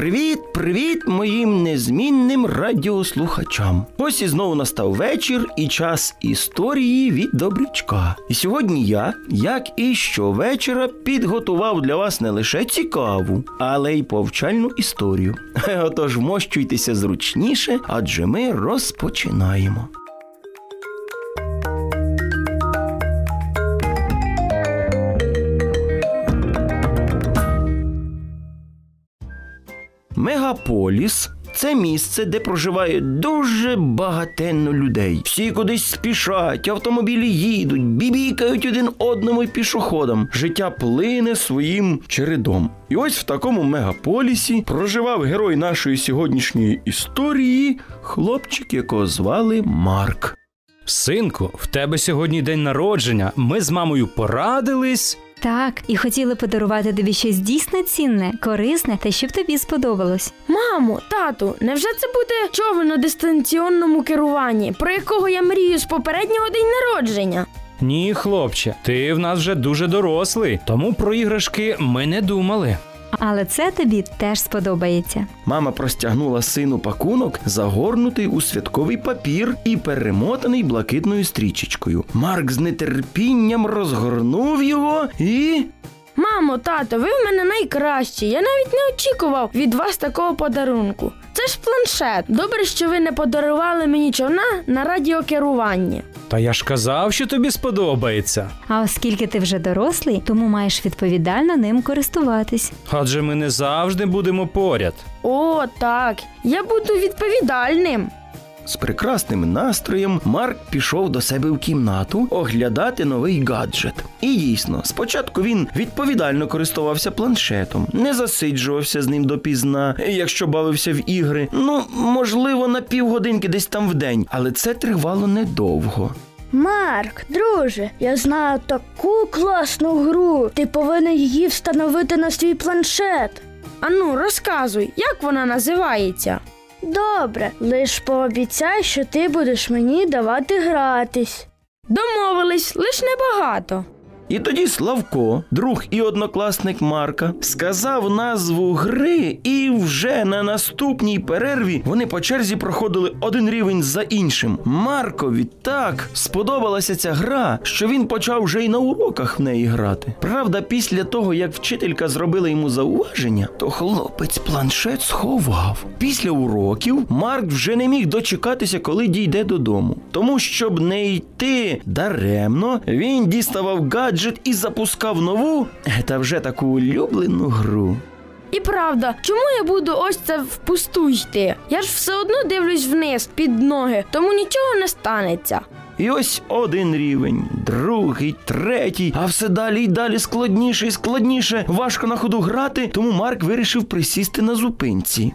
Привіт, привіт моїм незмінним радіослухачам. Ось і знову настав вечір і час історії від добрячка. І сьогодні я, як і щовечора, підготував для вас не лише цікаву, але й повчальну історію. Отож, вмощуйтеся зручніше, адже ми розпочинаємо. Мегаполіс це місце, де проживає дуже багатенно людей. Всі кудись спішать, автомобілі їдуть, бібікають один одному пішоходам. Життя плине своїм чередом. І ось в такому мегаполісі проживав герой нашої сьогоднішньої історії, хлопчик, якого звали Марк. Синку, в тебе сьогодні день народження. Ми з мамою порадились. Так, і хотіли подарувати тобі щось дійсно цінне, корисне та щоб тобі сподобалось. Мамо, тату, невже це буде човен на дистанційному керуванні, про якого я мрію з попереднього день народження? Ні, хлопче, ти в нас вже дуже дорослий, тому про іграшки ми не думали. Але це тобі теж сподобається. Мама простягнула сину пакунок, загорнутий у святковий папір і перемотаний блакитною стрічечкою. Марк з нетерпінням розгорнув його і. Мамо, тато, ви в мене найкращі. Я навіть не очікував від вас такого подарунку. Це ж планшет. Добре, що ви не подарували мені човна на радіокеруванні. Та я ж казав, що тобі сподобається. А оскільки ти вже дорослий, тому маєш відповідально ним користуватись. Адже ми не завжди будемо поряд. О, так. Я буду відповідальним. З прекрасним настроєм Марк пішов до себе в кімнату оглядати новий гаджет. І дійсно, спочатку він відповідально користувався планшетом, не засиджувався з ним допізна, якщо бавився в ігри. Ну, можливо, на півгодинки десь там в день, але це тривало недовго. Марк, друже, я знаю таку класну гру. Ти повинен її встановити на свій планшет. Ану, розказуй, як вона називається? Добре, лиш пообіцяй, що ти будеш мені давати гратись. Домовились, лиш небагато. І тоді Славко, друг і однокласник Марка, сказав назву гри, і вже на наступній перерві вони по черзі проходили один рівень за іншим. Маркові так сподобалася ця гра, що він почав вже й на уроках в неї грати. Правда, після того, як вчителька зробила йому зауваження, то хлопець планшет сховав. Після уроків Марк вже не міг дочекатися, коли дійде додому. Тому, щоб не йти даремно, він діставав гаджет і запускав нову, та вже таку улюблену гру. І правда, чому я буду ось це впусту йти? Я ж все одно дивлюсь вниз під ноги, тому нічого не станеться. І ось один рівень, другий, третій, а все далі й далі складніше і складніше. Важко на ходу грати, тому Марк вирішив присісти на зупинці.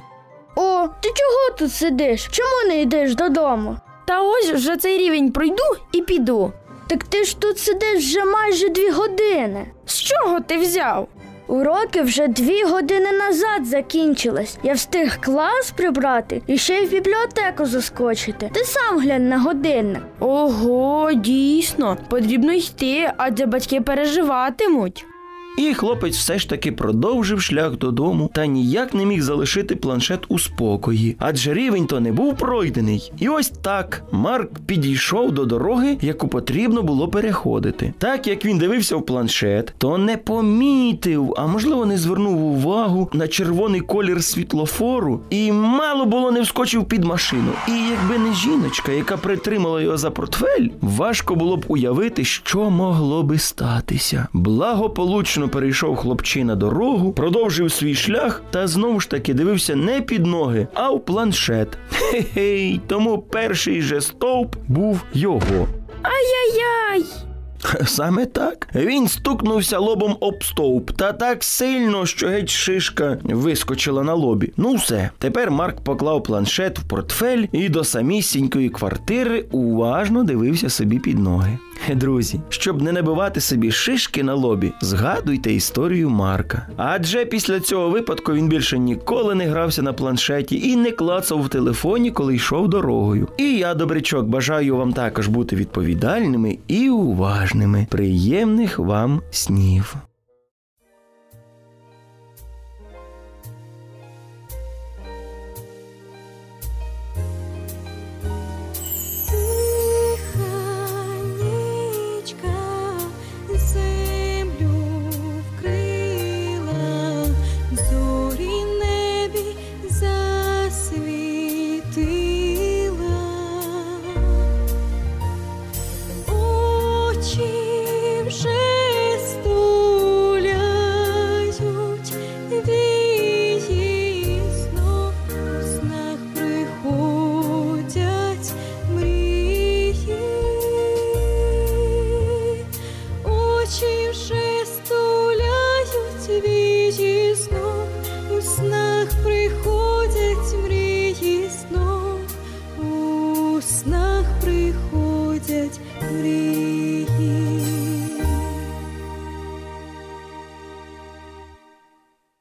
О, ти чого тут сидиш? Чому не йдеш додому? Та ось вже цей рівень пройду і піду. Так ти ж тут сидиш вже майже дві години. З чого ти взяв? Уроки вже дві години назад закінчились. Я встиг клас прибрати і ще й в бібліотеку заскочити. Ти сам глянь на годинник. Ого, дійсно, потрібно йти, адже батьки переживатимуть. І хлопець все ж таки продовжив шлях додому та ніяк не міг залишити планшет у спокої, адже рівень то не був пройдений. І ось так Марк підійшов до дороги, яку потрібно було переходити. Так як він дивився в планшет, то не помітив, а можливо не звернув увагу на червоний колір світлофору, і мало було не вскочив під машину. І якби не жіночка, яка притримала його за портфель, важко було б уявити, що могло би статися. Благополучно перейшов хлопчина дорогу, продовжив свій шлях та знову ж таки дивився не під ноги, а в планшет. Хе-хей, тому перший же стовп був його. Ай-яй-яй! Саме так. Він стукнувся лобом об стовп та так сильно, що геть шишка вискочила на лобі. Ну все, тепер Марк поклав планшет в портфель і до самісінької квартири уважно дивився собі під ноги. Друзі, щоб не набивати собі шишки на лобі, згадуйте історію Марка. Адже після цього випадку він більше ніколи не грався на планшеті і не клацав в телефоні, коли йшов дорогою. І я, добрячок, бажаю вам також бути відповідальними і уважними. Приємних вам снів.